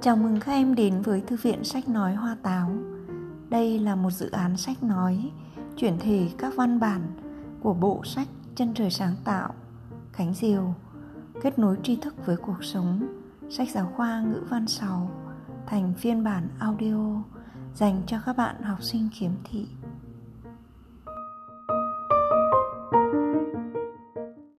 Chào mừng các em đến với Thư viện Sách Nói Hoa Táo. Đây là một dự án sách nói chuyển thể các văn bản của bộ sách Chân trời sáng tạo, Khánh Diều, kết nối tri thức với cuộc sống, sách giáo khoa ngữ văn 6 thành phiên bản audio dành cho các bạn học sinh khiếm thị.